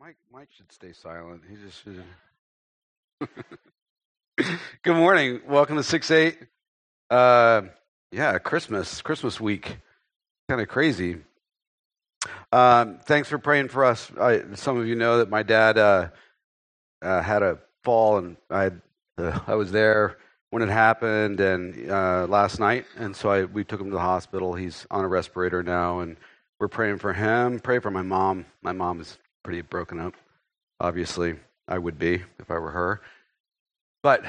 Mike, Mike should stay silent. He just should. Good morning. Welcome to six eight. Uh, yeah, Christmas, Christmas week, kind of crazy. Um, thanks for praying for us. I, some of you know that my dad uh, uh, had a fall, and I uh, I was there when it happened, and uh, last night, and so I, we took him to the hospital. He's on a respirator now, and we're praying for him. Pray for my mom. My mom is pretty broken up. Obviously, I would be if I were her. But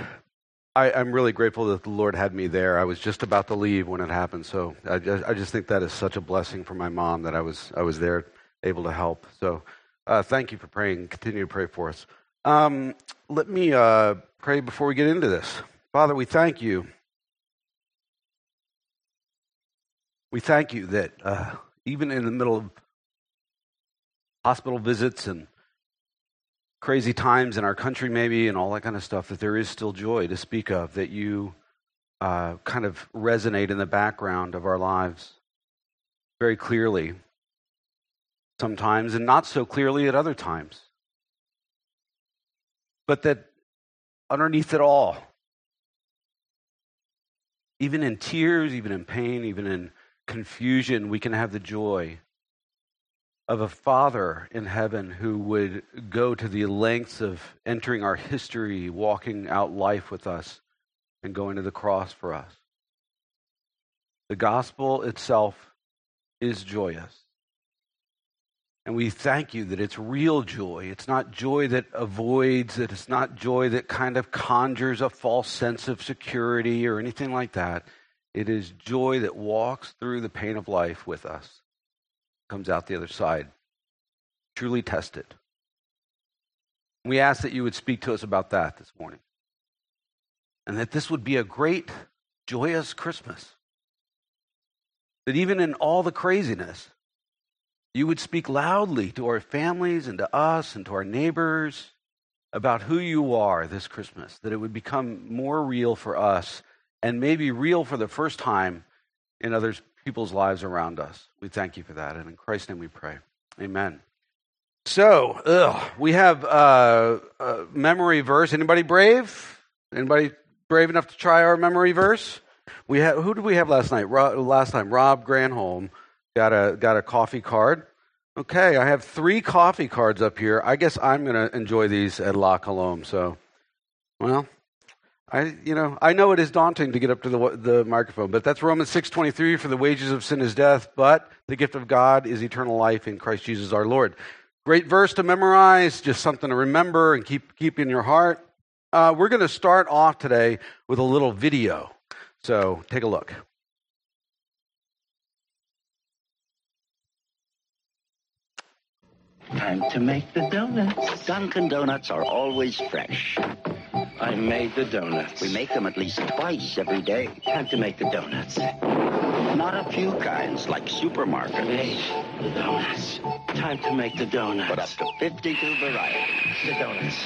I, am really grateful that the Lord had me there. I was just about to leave when it happened, so I just, I just think that is such a blessing for my mom that I was I was there, able to help. So, uh, thank you for praying. Continue to pray for us. Um, let me uh, pray before we get into this. Father, we thank you. We thank you that uh, even in the middle of hospital visits and crazy times in our country, maybe, and all that kind of stuff, that there is still joy to speak of, that you uh, kind of resonate in the background of our lives very clearly sometimes, and not so clearly at other times. But that underneath it all, even in tears, even in pain, even in confusion, we can have the joy of a Father in heaven who would go to the lengths of entering our history, walking out life with us, and going to the cross for us. The gospel itself is joyous. And we thank you that it's real joy. It's not joy that avoids, that it's not joy that kind of conjures a false sense of security or anything like that. It is joy that walks through the pain of life with us, comes out the other side, truly tested. We ask that you would speak to us about that this morning. And that this would be a great, joyous Christmas. That even in all the craziness, you would speak loudly to our families and to us and to our neighbors about who you are this Christmas, that it would become more real for us and maybe real for the first time in other people's lives around us. We thank you for that. And in Christ's name we pray. Amen. So, ugh, we have uh, a memory verse. Anybody brave? Anybody brave enough to try our memory verse? We have, who did we have last night? Ro, last time, Rob Granholm got a got a coffee card. Okay, I have three coffee cards up here. I guess I'm going to enjoy these at La Colombe. So, well, I, you know, I know it is daunting to get up to the, the microphone, but that's Romans 6.23, for the wages of sin is death, but the gift of God is eternal life in Christ Jesus our Lord. Great verse to memorize, just something to remember and keep, keep in your heart. Uh, we're going to start off today with a little video. So take a look. Time to make the donuts. Dunkin' Donuts are always fresh. I made the donuts. We make them at least twice every day. Time to make the donuts. Not a few kinds like supermarket. Made the donuts. Time to make the donuts. But up to 52 varieties. The donuts.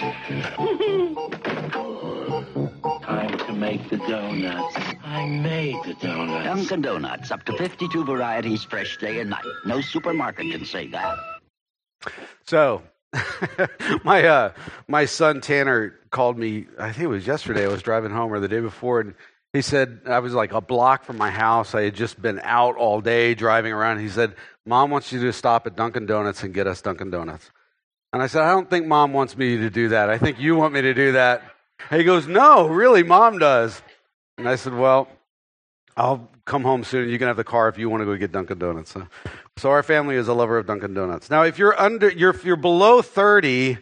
Time to make the donuts. I made the donuts. Dunkin' Donuts, up to 52 varieties fresh day and night. No supermarket can say that. So, my uh, my son Tanner called me. I think it was yesterday. I was driving home or the day before, and he said I was like a block from my house. I had just been out all day driving around. He said, "Mom wants you to stop at Dunkin' Donuts and get us Dunkin' Donuts." And I said, "I don't think Mom wants me to do that. I think you want me to do that." He goes, "No, really, Mom does." And I said, "Well, I'll come home soon. You can have the car if you want to go get Dunkin' Donuts." So, so our family is a lover of Dunkin' Donuts. Now, if you're under, you're, you're below 30,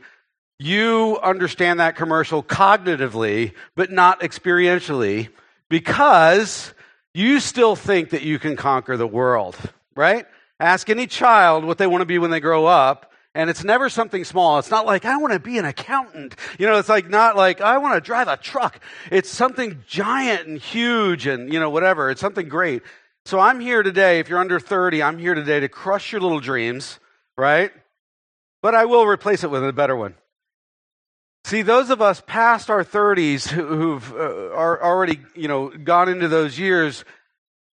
you understand that commercial cognitively, but not experientially, because you still think that you can conquer the world, right? Ask any child what they want to be when they grow up, and it's never something small. It's not like, I want to be an accountant. You know, it's like not like, I want to drive a truck. It's something giant and huge and, you know, whatever. It's something great. So I'm here today, if you're under 30, I'm here today to crush your little dreams, right? But I will replace it with a better one. See, those of us past our 30s who've uh, are already, you know, gone into those years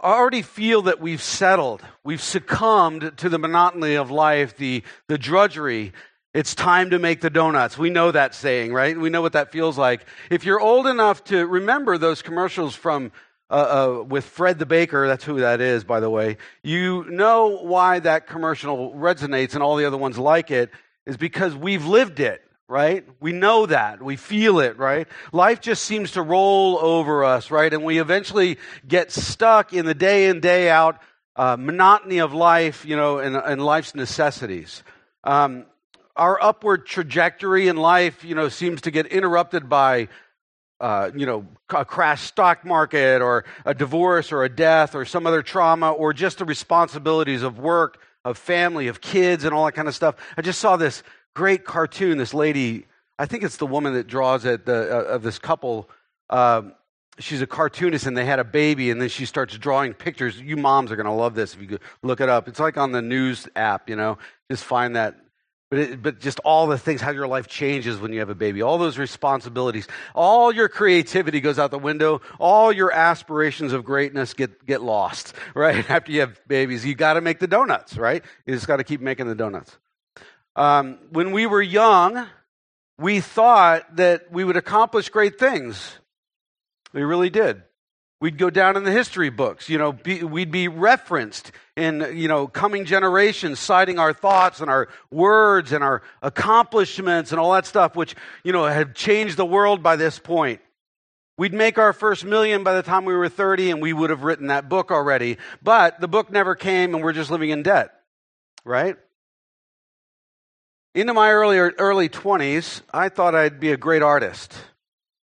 already feel that we've settled. We've succumbed to the monotony of life, the, the drudgery. It's time to make the donuts. We know that saying, right? We know what that feels like. If you're old enough to remember those commercials from uh, uh, with Fred the Baker, that's who that is, by the way, you know why that commercial resonates and all the other ones like it is because we've lived it, right? We know that. We feel it, right? Life just seems to roll over us, right? And we eventually get stuck in the day in, day out uh, monotony of life, you know, and, and life's necessities. Um, our upward trajectory in life, you know, seems to get interrupted by, uh, you know, a crash stock market or a divorce or a death or some other trauma or just the responsibilities of work, of family, of kids, and all that kind of stuff. I just saw this great cartoon. This lady, I think it's the woman that draws it the, uh, of this couple. Um, she's a cartoonist and they had a baby and then she starts drawing pictures you moms are going to love this if you look it up it's like on the news app you know just find that but, it, but just all the things, how your life changes when you have a baby, all those responsibilities, all your creativity goes out the window, all your aspirations of greatness get, get lost, right? After you have babies, you got to make the donuts, right? You just got to keep making the donuts. Um, when we were young, we thought that we would accomplish great things. We really did. We'd go down in the history books, you know, be, we'd be referenced in, you know, coming generations, citing our thoughts and our words and our accomplishments and all that stuff, which, you know, had changed the world by this point. We'd make our first million by the time we were 30 and we would have written that book already. But the book never came and we're just living in debt, right? Into my early, early 20s, I thought I'd be a great artist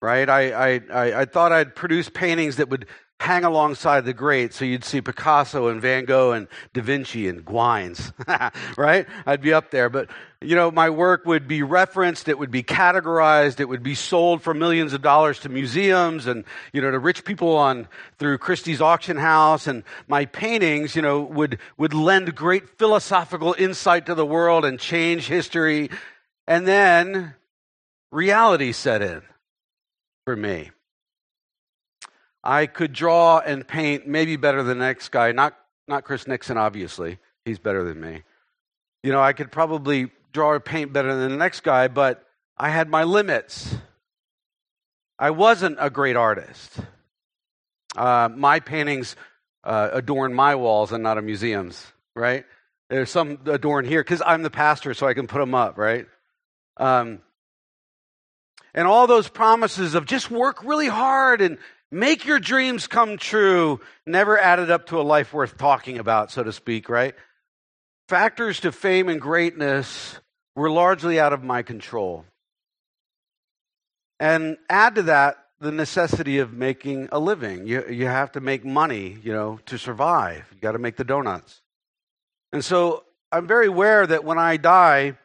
right? I, I, I, thought I'd produce paintings that would hang alongside the greats. So you'd see Picasso and Van Gogh and Da Vinci and guines right? I'd be up there. But, you know, my work would be referenced, it would be categorized, it would be sold for millions of dollars to museums and, you know, to rich people on through Christie's auction house. And my paintings, you know, would, would lend great philosophical insight to the world and change history. And then reality set in for me. I could draw and paint maybe better than the next guy, not, not Chris Nixon, obviously. He's better than me. You know, I could probably draw or paint better than the next guy, but I had my limits. I wasn't a great artist. Uh, my paintings uh, adorn my walls and not a museum's, right? There's some adorn here because I'm the pastor, so I can put them up, right? Um, and all those promises of just work really hard and make your dreams come true never added up to a life worth talking about, so to speak, right? Factors to fame and greatness were largely out of my control. And add to that the necessity of making a living. You, you have to make money, you know, to survive. You got to make the donuts. And so I'm very aware that when I die,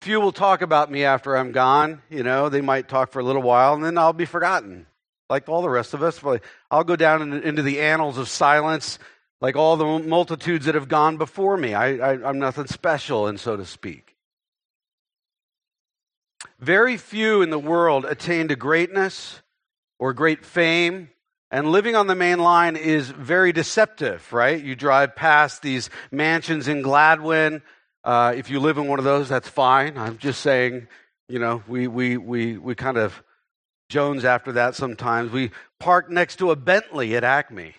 Few will talk about me after I'm gone. You know, they might talk for a little while and then I'll be forgotten, like all the rest of us. I'll go down in, into the annals of silence, like all the multitudes that have gone before me. I, I, I'm nothing special, and so to speak. Very few in the world attain to greatness or great fame. And living on the main line is very deceptive, right? You drive past these mansions in Gladwyne uh, if you live in one of those, that's fine. I'm just saying, you know, we, we, we, we kind of Jones after that sometimes. We park next to a Bentley at Acme,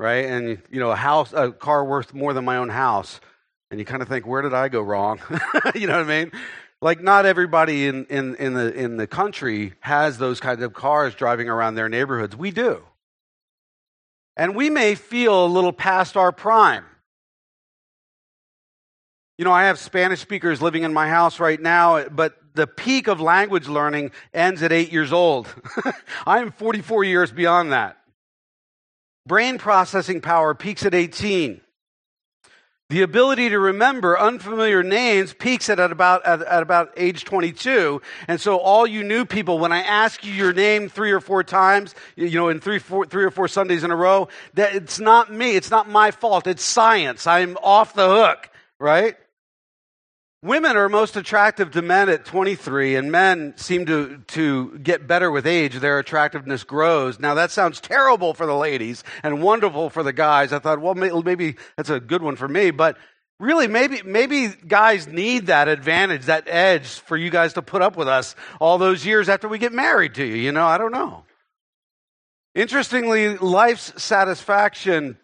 right? And, you know, a house, a car worth more than my own house. And you kind of think, where did I go wrong? you know what I mean? Like, not everybody in, in, in, the, in the country has those kinds of cars driving around their neighborhoods. We do. And we may feel a little past our prime. You know, I have Spanish speakers living in my house right now, but the peak of language learning ends at eight years old. I'm 44 years beyond that. Brain processing power peaks at 18. The ability to remember unfamiliar names peaks at, at about, at, at, about age 22. And so all you new people, when I ask you your name three or four times, you know, in three, four, three or four Sundays in a row, that it's not me. It's not my fault. It's science. I'm off the hook, right? Women are most attractive to men at 23, and men seem to, to get better with age. Their attractiveness grows. Now, that sounds terrible for the ladies and wonderful for the guys. I thought, well, maybe that's a good one for me, but really maybe maybe guys need that advantage that edge for you guys to put up with us all those years after we get married to you you know i don't know interestingly life's satisfaction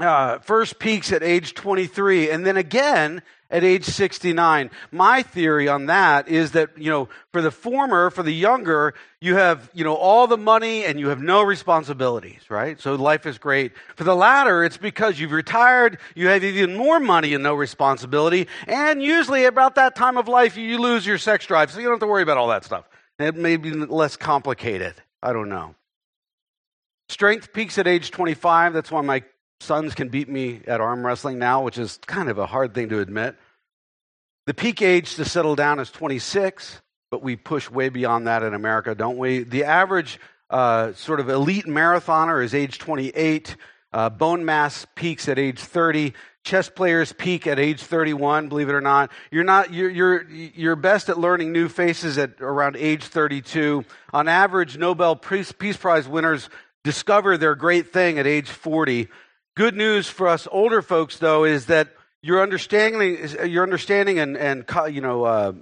uh, first peaks at age 23 and then again at age 69. My theory on that is that, you know, for the former, for the younger, you have, you know, all the money and you have no responsibilities, right? So life is great. For the latter, it's because you've retired, you have even more money and no responsibility, and usually about that time of life, you lose your sex drive, so you don't have to worry about all that stuff. It may be less complicated. I don't know. Strength peaks at age 25. That's why my sons can beat me at arm wrestling now, which is kind of a hard thing to admit. The peak age to settle down is 26, but we push way beyond that in America, don't we? The average uh, sort of elite marathoner is age 28. Uh, bone mass peaks at age 30. Chess players peak at age 31, believe it or not. You're not, you're, you're, you're best at learning new faces at around age 32. On average, Nobel Peace Prize winners discover their great thing at age 40. Good news for us older folks, though, is that your understanding, your understanding and, and you know, uh,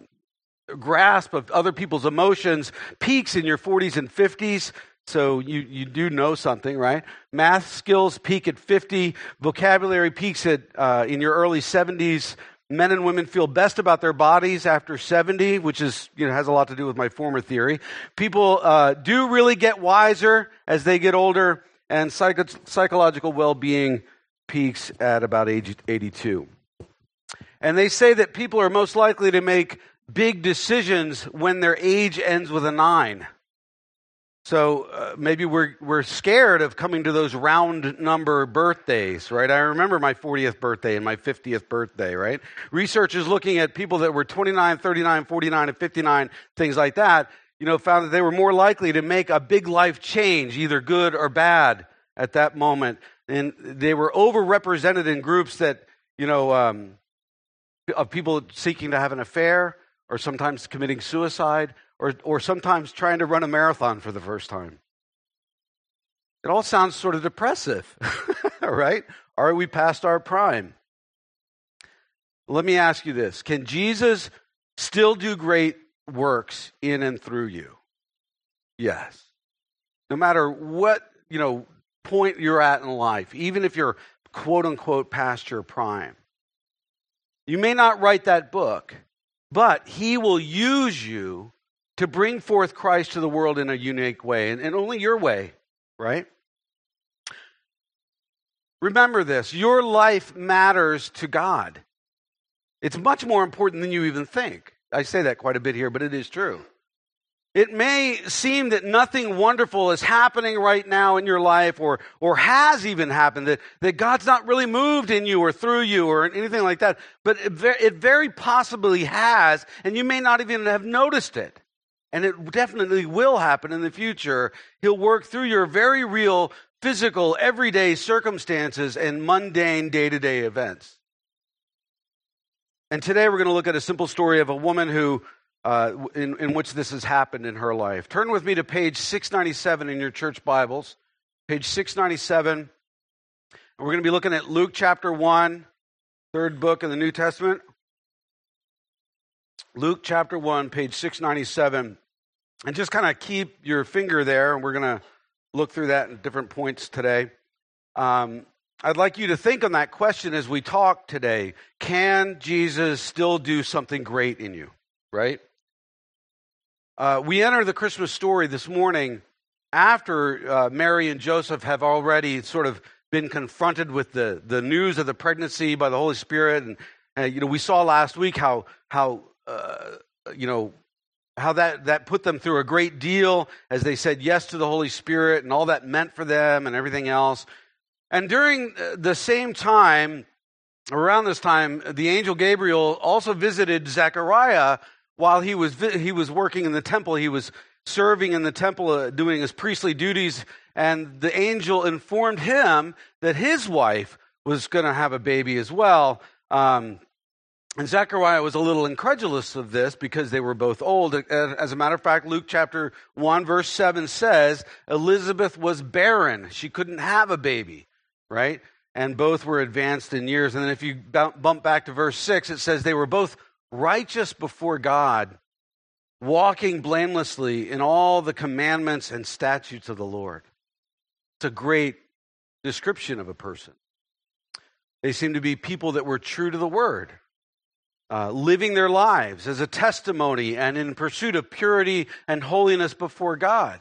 grasp of other people's emotions peaks in your 40s and 50s. So you, you do know something, right? Math skills peak at 50. Vocabulary peaks at, uh, in your early 70s. Men and women feel best about their bodies after 70, which is, you know, has a lot to do with my former theory. People uh, do really get wiser as they get older and psycho- psychological well being peaks at about age 82. And they say that people are most likely to make big decisions when their age ends with a nine. So uh, maybe we're, we're scared of coming to those round number birthdays, right? I remember my 40th birthday and my 50th birthday, right? Research is looking at people that were 29, 39, 49, and 59, things like that you know, found that they were more likely to make a big life change, either good or bad, at that moment. And they were overrepresented in groups that, you know, um, of people seeking to have an affair, or sometimes committing suicide, or, or sometimes trying to run a marathon for the first time. It all sounds sort of depressive, right? Are we past our prime? Let me ask you this Can Jesus still do great works in and through you. Yes. No matter what, you know, point you're at in life, even if you're quote unquote past your prime. You may not write that book, but he will use you to bring forth Christ to the world in a unique way, and, and only your way, right? Remember this your life matters to God. It's much more important than you even think. I say that quite a bit here, but it is true. It may seem that nothing wonderful is happening right now in your life or, or has even happened, that, that God's not really moved in you or through you or anything like that. But it, it very possibly has, and you may not even have noticed it. And it definitely will happen in the future. He'll work through your very real, physical, everyday circumstances and mundane day to day events. And today we're going to look at a simple story of a woman who, uh, in, in which this has happened in her life. Turn with me to page 697 in your church Bibles. Page 697. And we're going to be looking at Luke chapter 1, third book in the New Testament. Luke chapter 1, page 697. And just kind of keep your finger there, and we're going to look through that in different points today. Um, I'd like you to think on that question as we talk today. Can Jesus still do something great in you? Right? Uh, we enter the Christmas story this morning after uh, Mary and Joseph have already sort of been confronted with the, the news of the pregnancy by the Holy Spirit. And, uh, you know, we saw last week how, how uh, you know, how that, that put them through a great deal as they said yes to the Holy Spirit and all that meant for them and everything else. And during the same time, around this time, the angel Gabriel also visited Zechariah while he was, he was working in the temple. He was serving in the temple, uh, doing his priestly duties. And the angel informed him that his wife was going to have a baby as well. Um, and Zechariah was a little incredulous of this because they were both old. As a matter of fact, Luke chapter 1, verse 7 says Elizabeth was barren. She couldn't have a baby right? and both were advanced in years. And then if you bump back to verse 6, it says they were both righteous before God, walking blamelessly in all the commandments and statutes of the Lord. It's a great description of a person. They seem to be people that were true to the word, uh, living their lives as a testimony and in pursuit of purity and holiness before God.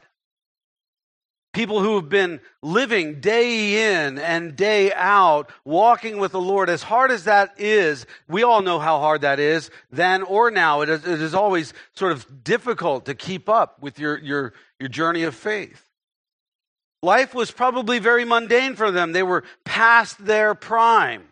People who have been living day in and day out, walking with the Lord, as hard as that is, we all know how hard that is, then or now. It is, it is always sort of difficult to keep up with your, your, your journey of faith. Life was probably very mundane for them. They were past their prime.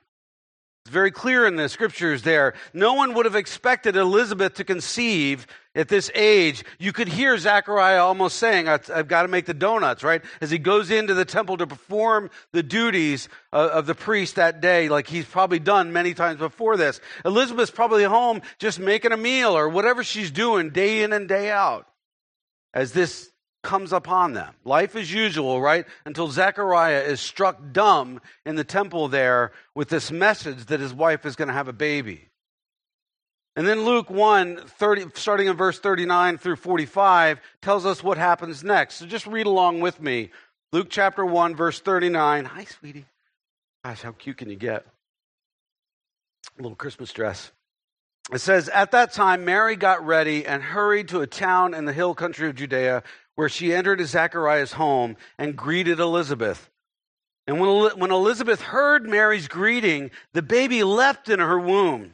It's very clear in the scriptures there. No one would have expected Elizabeth to conceive at this age. You could hear Zechariah almost saying, I've got to make the donuts, right? As he goes into the temple to perform the duties uh, of the priest that day, like he's probably done many times before this. Elizabeth's probably home just making a meal or whatever she's doing day in and day out as this comes upon them. Life as usual, right? Until Zechariah is struck dumb in the temple there with this message that his wife is going to have a baby. And then Luke 1, 30, starting in verse 39 through 45, tells us what happens next. So just read along with me. Luke chapter 1, verse 39. Hi, sweetie. Gosh, how cute can you get? A little Christmas dress. It says, At that time, Mary got ready and hurried to a town in the hill country of Judea where she entered Zechariah's home and greeted Elizabeth. And when, when Elizabeth heard Mary's greeting, the baby leapt in her womb.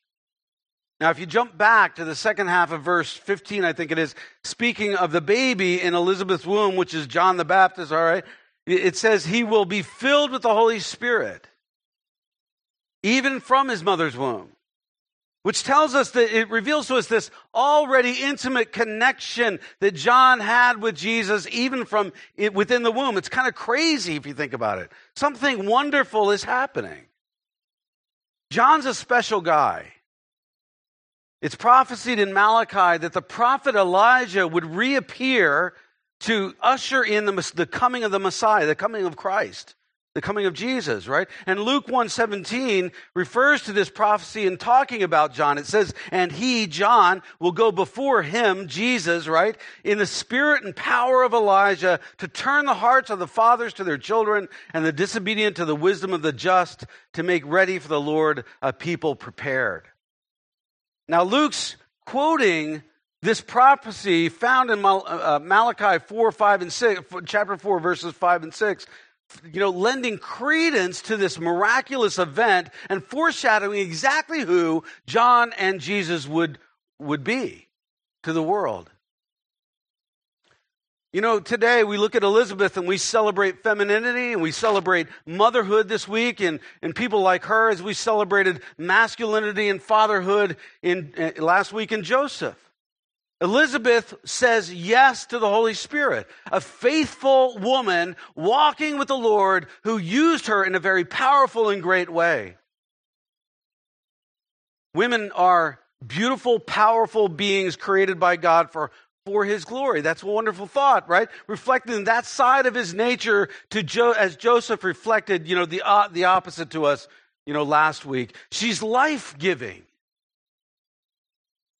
Now, if you jump back to the second half of verse 15, I think it is, speaking of the baby in Elizabeth's womb, which is John the Baptist, all right, it says he will be filled with the Holy Spirit, even from his mother's womb which tells us that it reveals to us this already intimate connection that John had with Jesus, even from it within the womb. It's kind of crazy if you think about it. Something wonderful is happening. John's a special guy. It's prophesied in Malachi that the prophet Elijah would reappear to usher in the, the coming of the Messiah, the coming of Christ the coming of Jesus, right? And Luke 117 refers to this prophecy in talking about John. It says, and he, John, will go before him, Jesus, right? In the spirit and power of Elijah to turn the hearts of the fathers to their children and the disobedient to the wisdom of the just to make ready for the Lord a people prepared. Now, Luke's quoting this prophecy found in uh, Malachi 4, 5, and 6, chapter 4, verses 5 and 6 you know, lending credence to this miraculous event and foreshadowing exactly who John and Jesus would, would be to the world. You know, today we look at Elizabeth and we celebrate femininity and we celebrate motherhood this week and, and people like her as we celebrated masculinity and fatherhood in, uh, last week in Joseph. Elizabeth says yes to the Holy Spirit, a faithful woman walking with the Lord who used her in a very powerful and great way. Women are beautiful, powerful beings created by God for, for his glory. That's a wonderful thought, right? Reflecting that side of his nature to jo- as Joseph reflected, you know, the, uh, the opposite to us, you know, last week. She's life giving.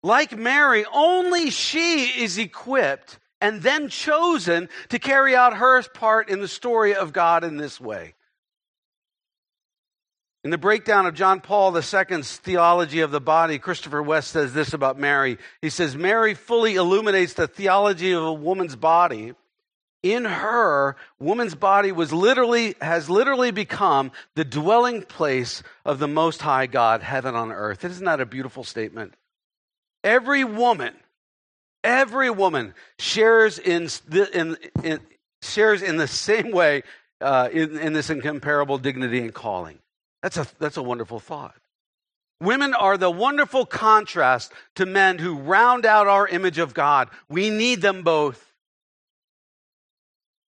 Like Mary, only she is equipped and then chosen to carry out her part in the story of God in this way. In the breakdown of John Paul II's theology of the body, Christopher West says this about Mary. He says, Mary fully illuminates the theology of a woman's body. In her, woman's body was literally, has literally become the dwelling place of the Most High God, heaven on earth. Isn't that a beautiful statement? Every woman, every woman shares in, in, in shares in the same way uh, in, in this incomparable dignity and calling. That's a, that's a wonderful thought. Women are the wonderful contrast to men who round out our image of God. We need them both.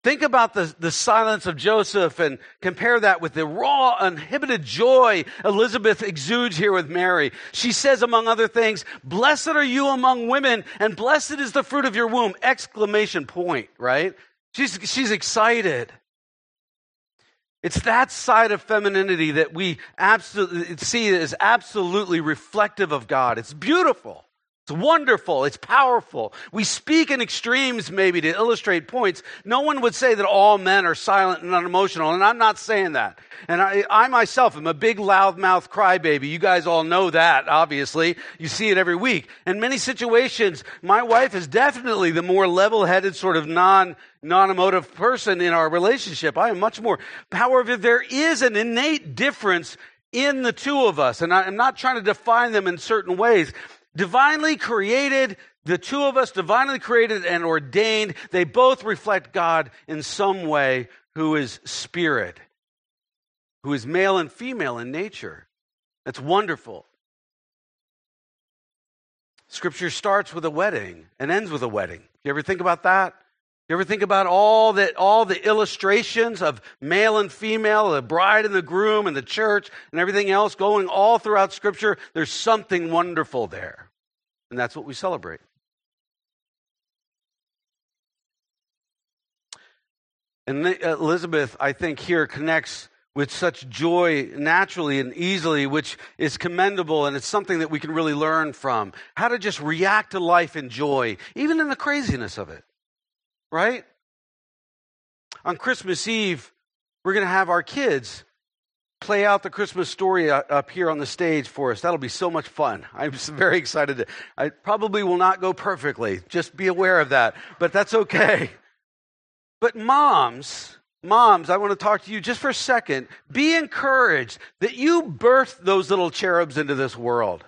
Think about the, the silence of Joseph and compare that with the raw, uninhibited joy Elizabeth exudes here with Mary. She says, among other things, Blessed are you among women, and blessed is the fruit of your womb! Exclamation point, right? She's, she's excited. It's that side of femininity that we absolutely see as absolutely reflective of God. It's beautiful. It's wonderful. It's powerful. We speak in extremes, maybe, to illustrate points. No one would say that all men are silent and unemotional, and I'm not saying that. And I, I myself am a big loudmouth crybaby. You guys all know that, obviously. You see it every week. In many situations, my wife is definitely the more level headed, sort of non non emotive person in our relationship. I am much more. However, there is an innate difference in the two of us, and I'm not trying to define them in certain ways divinely created, the two of us, divinely created and ordained, they both reflect God in some way who is spirit, who is male and female in nature. That's wonderful. Scripture starts with a wedding and ends with a wedding. You ever think about that? You ever think about all that all the illustrations of male and female, the bride and the groom and the church and everything else going all throughout scripture? There's something wonderful there. And that's what we celebrate. And uh, Elizabeth, I think, here connects with such joy naturally and easily, which is commendable, and it's something that we can really learn from. How to just react to life in joy, even in the craziness of it. Right? On Christmas Eve, we're going to have our kids play out the Christmas story up here on the stage for us. That'll be so much fun. I'm very excited. To, I probably will not go perfectly. Just be aware of that. But that's okay. But moms, moms, I want to talk to you just for a second. Be encouraged that you birthed those little cherubs into this world.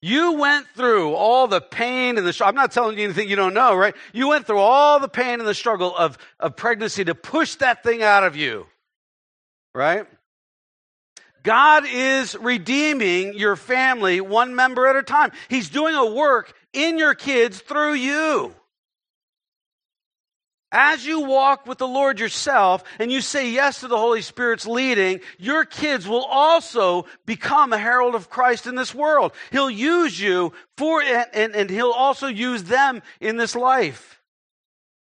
You went through all the pain and the I'm not telling you anything you don't know, right? You went through all the pain and the struggle of, of pregnancy to push that thing out of you right? God is redeeming your family one member at a time. He's doing a work in your kids through you. As you walk with the Lord yourself and you say yes to the Holy Spirit's leading, your kids will also become a herald of Christ in this world. He'll use you for it, and, and He'll also use them in this life.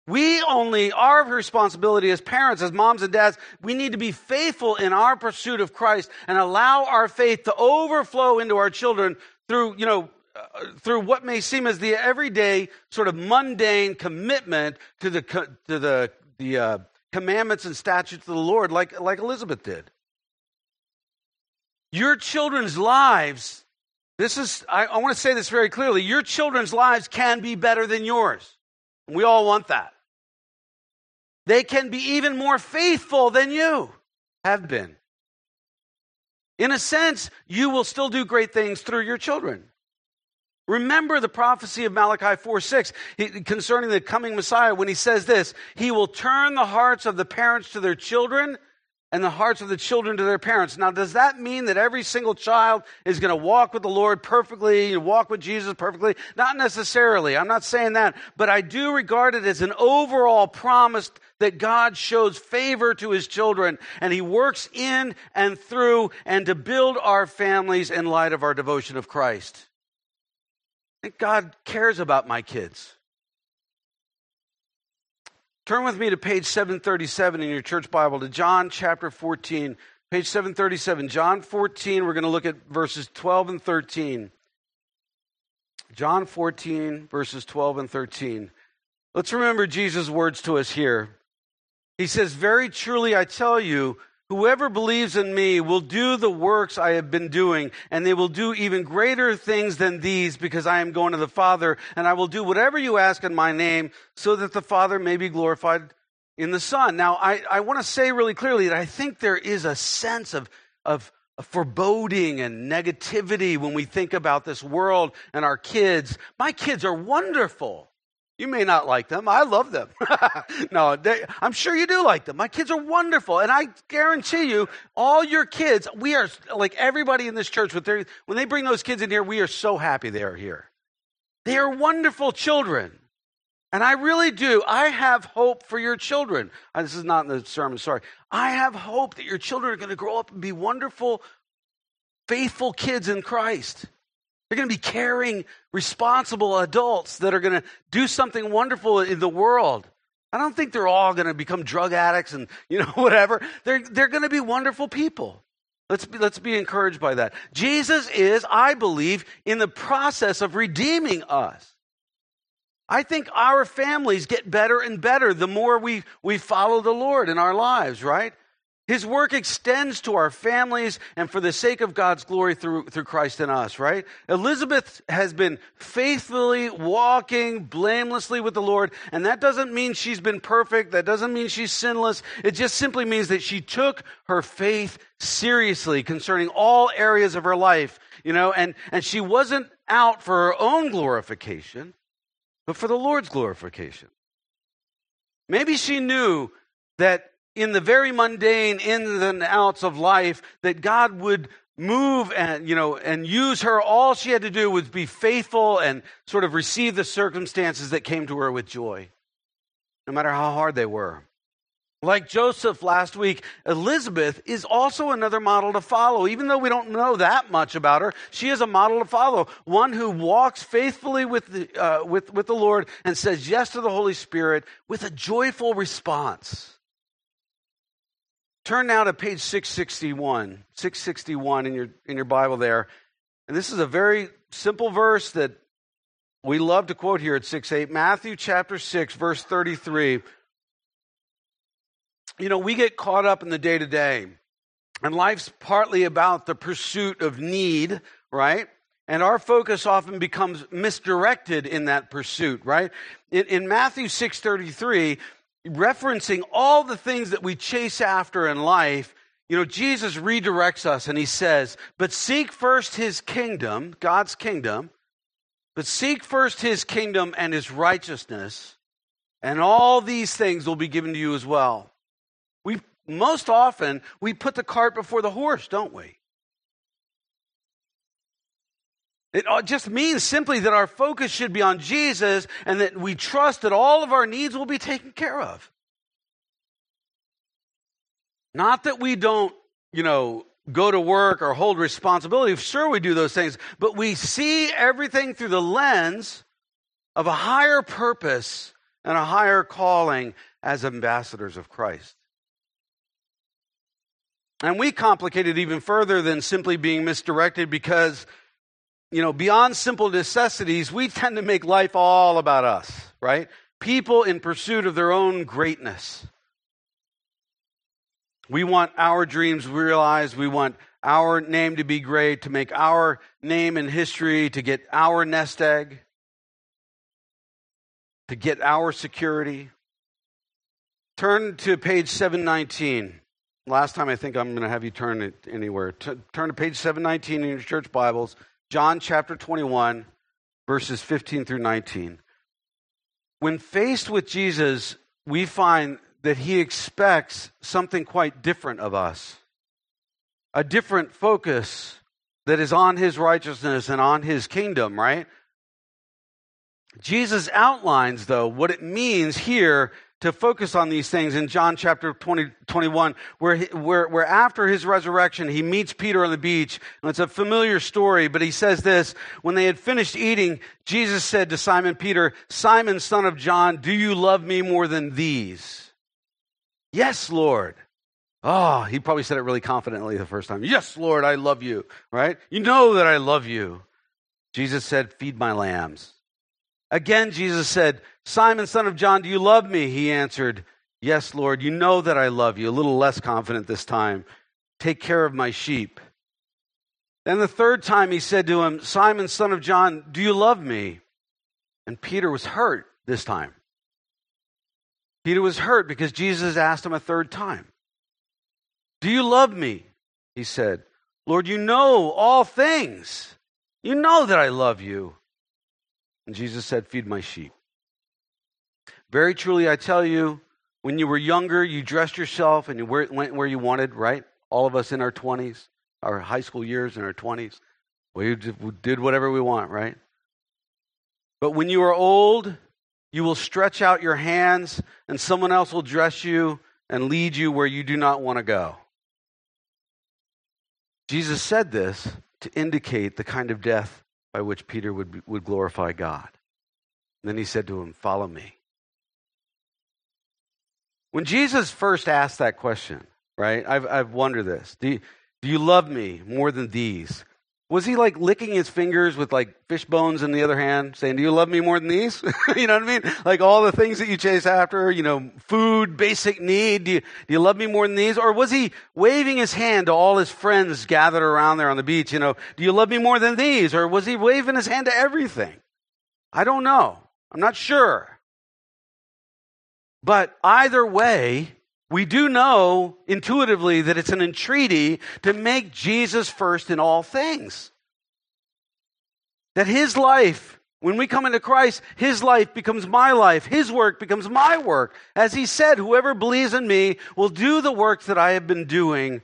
We only, our responsibility as parents, as moms and dads, we need to be faithful in our pursuit of Christ and allow our faith to overflow into our children through, you know, uh, through what may seem as the everyday sort of mundane commitment to the, to the, the uh, commandments and statutes of the Lord, like, like Elizabeth did. Your children's lives, this is, I, I want to say this very clearly, your children's lives can be better than yours. We all want that. They can be even more faithful than you have been. In a sense, you will still do great things through your children. Remember the prophecy of Malachi 4 6 concerning the coming Messiah when he says this He will turn the hearts of the parents to their children and the hearts of the children to their parents. Now, does that mean that every single child is going to walk with the Lord perfectly, walk with Jesus perfectly? Not necessarily. I'm not saying that. But I do regard it as an overall promise that God shows favor to his children and he works in and through and to build our families in light of our devotion of Christ. I think God cares about my kids. Turn with me to page 737 in your church Bible to John chapter 14. Page 737, John 14, we're going to look at verses 12 and 13. John 14, verses 12 and 13. Let's remember Jesus' words to us here. He says, Very truly I tell you, Whoever believes in me will do the works I have been doing, and they will do even greater things than these because I am going to the Father, and I will do whatever you ask in my name so that the Father may be glorified in the Son. Now, I, I want to say really clearly that I think there is a sense of, of, of foreboding and negativity when we think about this world and our kids. My kids are wonderful. You may not like them. I love them. no, they, I'm sure you do like them. My kids are wonderful. And I guarantee you, all your kids, we are like everybody in this church, when they bring those kids in here, we are so happy they are here. They are wonderful children. And I really do. I have hope for your children. This is not in the sermon, sorry. I have hope that your children are going to grow up and be wonderful, faithful kids in Christ. They're going to be caring, responsible adults that are going to do something wonderful in the world. I don't think they're all going to become drug addicts and, you know, whatever. They're, they're going to be wonderful people. Let's be, let's be encouraged by that. Jesus is, I believe, in the process of redeeming us. I think our families get better and better the more we, we follow the Lord in our lives, right? His work extends to our families and for the sake of God's glory through, through Christ in us, right? Elizabeth has been faithfully walking blamelessly with the Lord, and that doesn't mean she's been perfect. That doesn't mean she's sinless. It just simply means that she took her faith seriously concerning all areas of her life, you know, and, and she wasn't out for her own glorification, but for the Lord's glorification. Maybe she knew that in the very mundane ins and outs of life that God would move and you know and use her all she had to do was be faithful and sort of receive the circumstances that came to her with joy no matter how hard they were like Joseph last week, Elizabeth is also another model to follow. Even though we don't know that much about her, she is a model to follow. One who walks faithfully with the, uh, with, with the Lord and says yes to the Holy Spirit with a joyful response. Turn now to page 661, 661 in your, in your Bible there. And this is a very simple verse that we love to quote here at 6 8. Matthew chapter 6, verse 33. You know, we get caught up in the day to day, and life's partly about the pursuit of need, right? And our focus often becomes misdirected in that pursuit, right? In, in Matthew 6:33, referencing all the things that we chase after in life, you know, Jesus redirects us and he says, But seek first his kingdom, God's kingdom, but seek first his kingdom and his righteousness, and all these things will be given to you as well. We most often we put the cart before the horse, don't we? It just means simply that our focus should be on Jesus and that we trust that all of our needs will be taken care of. Not that we don't, you know, go to work or hold responsibility. Sure, we do those things, but we see everything through the lens of a higher purpose and a higher calling as ambassadors of Christ. And we complicate it even further than simply being misdirected because you know, beyond simple necessities, we tend to make life all about us, right? People in pursuit of their own greatness. We want our dreams realized. We want our name to be great, to make our name in history, to get our nest egg, to get our security. Turn to page 719. Last time I think I'm going to have you turn it anywhere. T- turn to page 719 in your church Bibles. John chapter 21, verses 15 through 19. When faced with Jesus, we find that he expects something quite different of us a different focus that is on his righteousness and on his kingdom, right? Jesus outlines, though, what it means here to focus on these things in John chapter 20, 21, where, he, where, where after his resurrection, he meets Peter on the beach. And it's a familiar story, but he says this When they had finished eating, Jesus said to Simon Peter, Simon, son of John, do you love me more than these? Yes, Lord. Oh, he probably said it really confidently the first time. Yes, Lord, I love you, right? You know that I love you. Jesus said, Feed my lambs. Again, Jesus said, Simon, son of John, do you love me? He answered, Yes, Lord, you know that I love you. A little less confident this time. Take care of my sheep. Then the third time he said to him, Simon, son of John, do you love me? And Peter was hurt this time. Peter was hurt because Jesus asked him a third time. Do you love me? He said, Lord, you know all things. You know that I love you. And Jesus said, Feed my sheep. Very truly, I tell you, when you were younger, you dressed yourself and you went where you wanted, right? All of us in our 20s, our high school years in our 20s, we did whatever we want, right? But when you are old, you will stretch out your hands, and someone else will dress you and lead you where you do not want to go. Jesus said this to indicate the kind of death by which Peter would, would glorify God. And then he said to him, Follow me. When Jesus first asked that question, right, I've, I've wondered this do you, do you love me more than these? Was he like licking his fingers with like fish bones in the other hand, saying, Do you love me more than these? you know what I mean? Like all the things that you chase after, you know, food, basic need. Do you, do you love me more than these? Or was he waving his hand to all his friends gathered around there on the beach? You know, do you love me more than these? Or was he waving his hand to everything? I don't know. I'm not sure. But either way, we do know intuitively that it's an entreaty to make Jesus first in all things. That his life, when we come into Christ, his life becomes my life, his work becomes my work. As he said, whoever believes in me will do the works that I have been doing,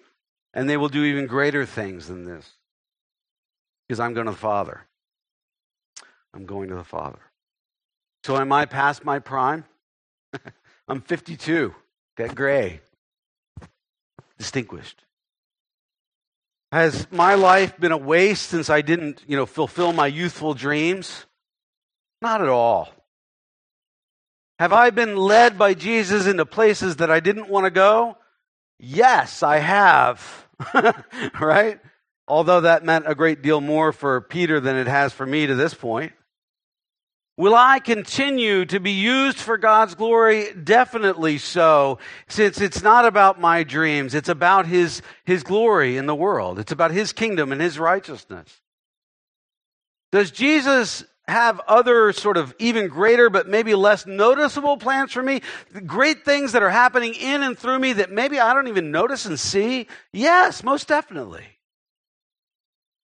and they will do even greater things than this. Because I'm going to the Father. I'm going to the Father. So am I past my prime? I'm 52. Got gray. Distinguished. Has my life been a waste since I didn't, you know, fulfill my youthful dreams? Not at all. Have I been led by Jesus into places that I didn't want to go? Yes, I have. right? Although that meant a great deal more for Peter than it has for me to this point. Will I continue to be used for God's glory? Definitely so, since it's not about my dreams. It's about His, His glory in the world. It's about His kingdom and His righteousness. Does Jesus have other sort of even greater but maybe less noticeable plans for me? Great things that are happening in and through me that maybe I don't even notice and see? Yes, most definitely.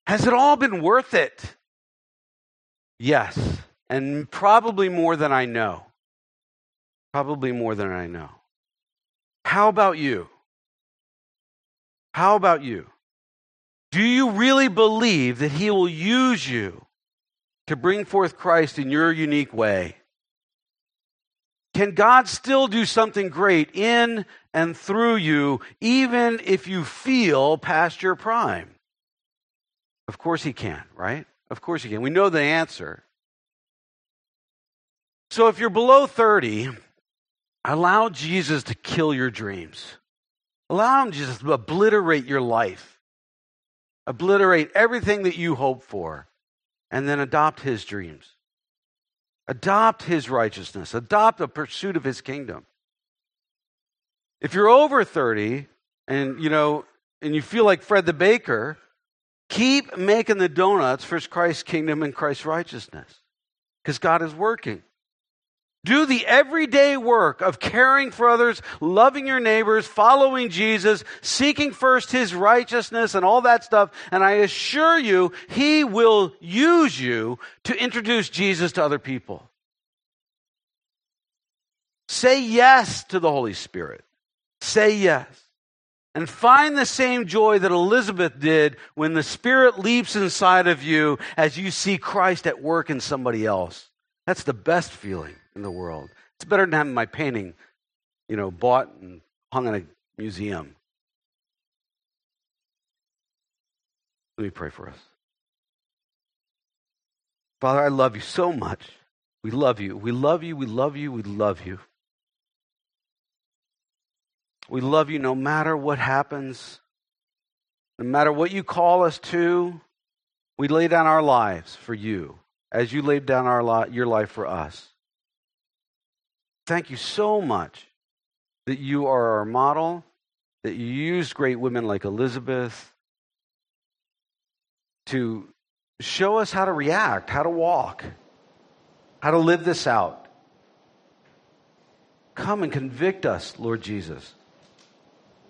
Has it all been worth it? Yes and probably more than I know. Probably more than I know. How about you? How about you? Do you really believe that He will use you to bring forth Christ in your unique way? Can God still do something great in and through you, even if you feel past your prime? Of course He can, right? Of course He can. We know the answer. So if you're below 30, allow Jesus to kill your dreams. Allow just to obliterate your life. Obliterate everything that you hope for. And then adopt his dreams. Adopt his righteousness. Adopt a pursuit of his kingdom. If you're over 30 and you know and you feel like Fred the baker, keep making the donuts for Christ's kingdom and Christ's righteousness. Because God is working. Do the everyday work of caring for others, loving your neighbors, following Jesus, seeking first his righteousness and all that stuff. And I assure you, he will use you to introduce Jesus to other people. Say yes to the Holy Spirit. Say yes. And find the same joy that Elizabeth did when the Spirit leaps inside of you as you see Christ at work in somebody else. That's the best feeling in the world. It's better than having my painting, you know, bought and hung in a museum. Let me pray for us. Father, I love you so much. We love you. We love you. We love you. We love you. We love you no matter what happens, no matter what you call us to. We lay down our lives for you as you laid down our li- your life for us. Thank you so much that you are our model, that you used great women like Elizabeth to show us how to react, how to walk, how to live this out. Come and convict us, Lord Jesus.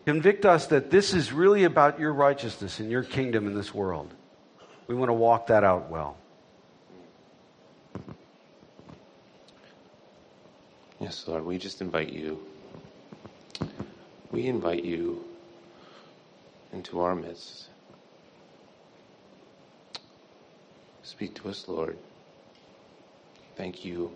Convict us that this is really about your righteousness and your kingdom in this world. We want to walk that out well. Yes, Lord, we just invite you. We invite you into our midst. Speak to us, Lord. Thank you